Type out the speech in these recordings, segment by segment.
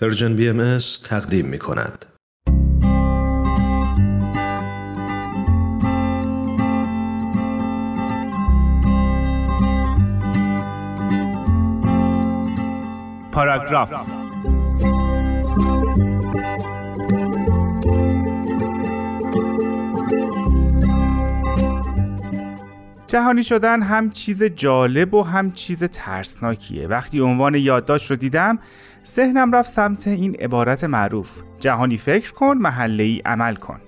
پرژن بی ام تقدیم می کند. پاراگراف جهانی شدن هم چیز جالب و هم چیز ترسناکیه. وقتی عنوان یادداشت رو دیدم ذهنم رفت سمت این عبارت معروف. جهانی فکر کن محله ای عمل کن.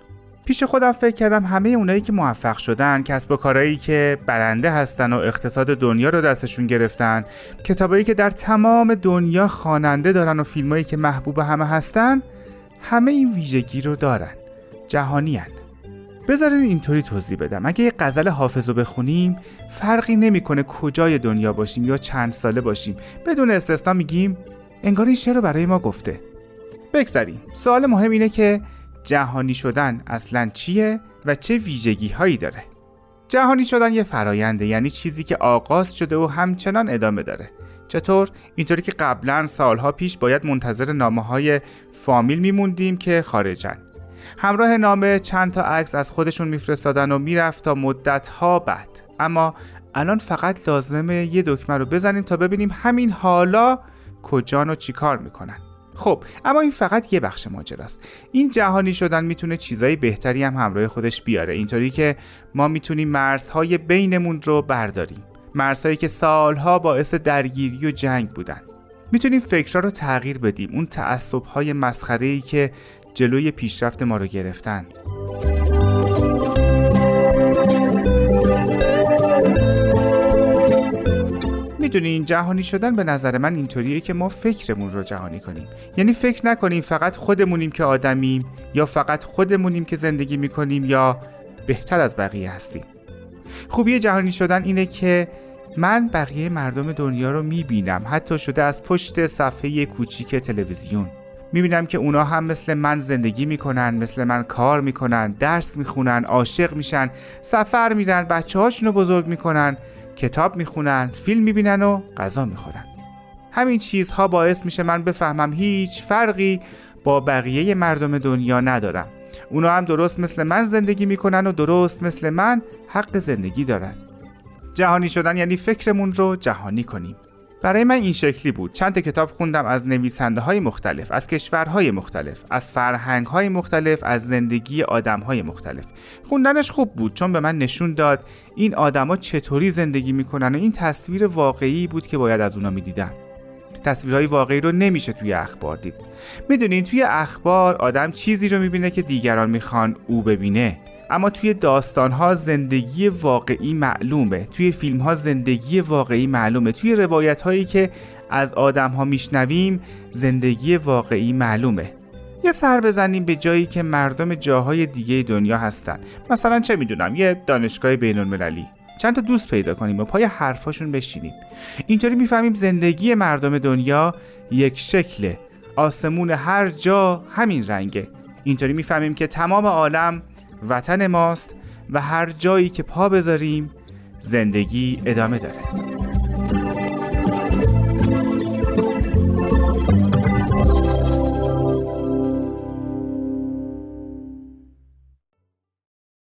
پیش خودم فکر کردم همه اونایی که موفق شدن کسب و کارهایی که برنده هستن و اقتصاد دنیا رو دستشون گرفتن کتابایی که در تمام دنیا خواننده دارن و فیلمایی که محبوب همه هستن همه این ویژگی رو دارن. جهانی هن. بذارین اینطوری توضیح بدم. اگه یه غزل حافظ رو بخونیم فرقی نمی‌کنه کجای دنیا باشیم یا چند ساله باشیم. بدون استثنا میگیم انگار این شعر رو برای ما گفته. بگذریم سوال مهم اینه که جهانی شدن اصلا چیه و چه ویژگی هایی داره؟ جهانی شدن یه فراینده یعنی چیزی که آغاز شده و همچنان ادامه داره. چطور؟ اینطوری که قبلا سالها پیش باید منتظر نامه های فامیل میموندیم که خارجن. همراه نامه چند تا عکس از خودشون میفرستادن و می‌رفت تا مدت ها بعد. اما الان فقط لازمه یه دکمه رو بزنیم تا ببینیم همین حالا کجان و چیکار می‌کنن. خب اما این فقط یه بخش ماجراست. این جهانی شدن می‌تونه چیزای بهتری هم همراه خودش بیاره. اینطوری که ما می‌تونیم مرزهای بینمون رو برداریم. مرزهایی که سالها باعث درگیری و جنگ بودن. می‌تونیم فکرها رو تغییر بدیم. اون تعصبهای مسخره ای که جلوی پیشرفت ما رو گرفتن. می‌دونین جهانی شدن به نظر من اینطوریه که ما فکرمون رو جهانی کنیم. یعنی فکر نکنیم فقط خودمونیم که آدمیم یا فقط خودمونیم که زندگی می‌کنیم یا بهتر از بقیه هستیم. خوبی جهانی شدن اینه که من بقیه مردم دنیا رو می‌بینم. حتی شده از پشت صفحه کوچیک تلویزیون. می‌بینم که اونا هم مثل من زندگی می‌کنن مثل من کار می‌کنن درس می‌خونن عاشق میشن سفر میرن بچه هاشونو بزرگ می‌کنن کتاب می‌خونن فیلم می‌بینن و غذا می‌خورن. همین چیزها باعث میشه من بفهمم هیچ فرقی با بقیه مردم دنیا ندارم. اونا هم درست مثل من زندگی می‌کنن و درست مثل من حق زندگی دارن. جهانی شدن یعنی فکرمون رو جهانی کنیم. برای من این شکلی بود. چند کتاب خوندم از نویسنده های مختلف از کشورهای مختلف از فرهنگ های مختلف از زندگی آدم های مختلف. خوندنش خوب بود چون به من نشون داد این آدما چطوری زندگی می‌کنن و این تصویر واقعی بود که باید از اونا می‌دیدم. تصویرهای واقعی رو نمیشه توی اخبار دید. می‌دونین توی اخبار آدم چیزی رو می‌بینه که دیگران می‌خوان او ببینه. اما توی داستان ها زندگی واقعی معلومه توی فیلم ها زندگی واقعی معلومه. توی روایت هایی که از آدم ها میشنویم زندگی واقعی معلومه. یه سر بزنیم به جایی که مردم جاهای دیگه دنیا هستن. مثلا چه می‌دونم یه دانشگاه بین المللی چند تا دوست پیدا کنیم و پای حرفاشون بشینیم. اینطوری می‌فهمیم زندگی مردم دنیا یک شکله. آسمون هر جا همین رنگه. اینطوری می‌فهمیم که تمام عالم وطن ماست و هر جایی که پا بذاریم زندگی ادامه داره.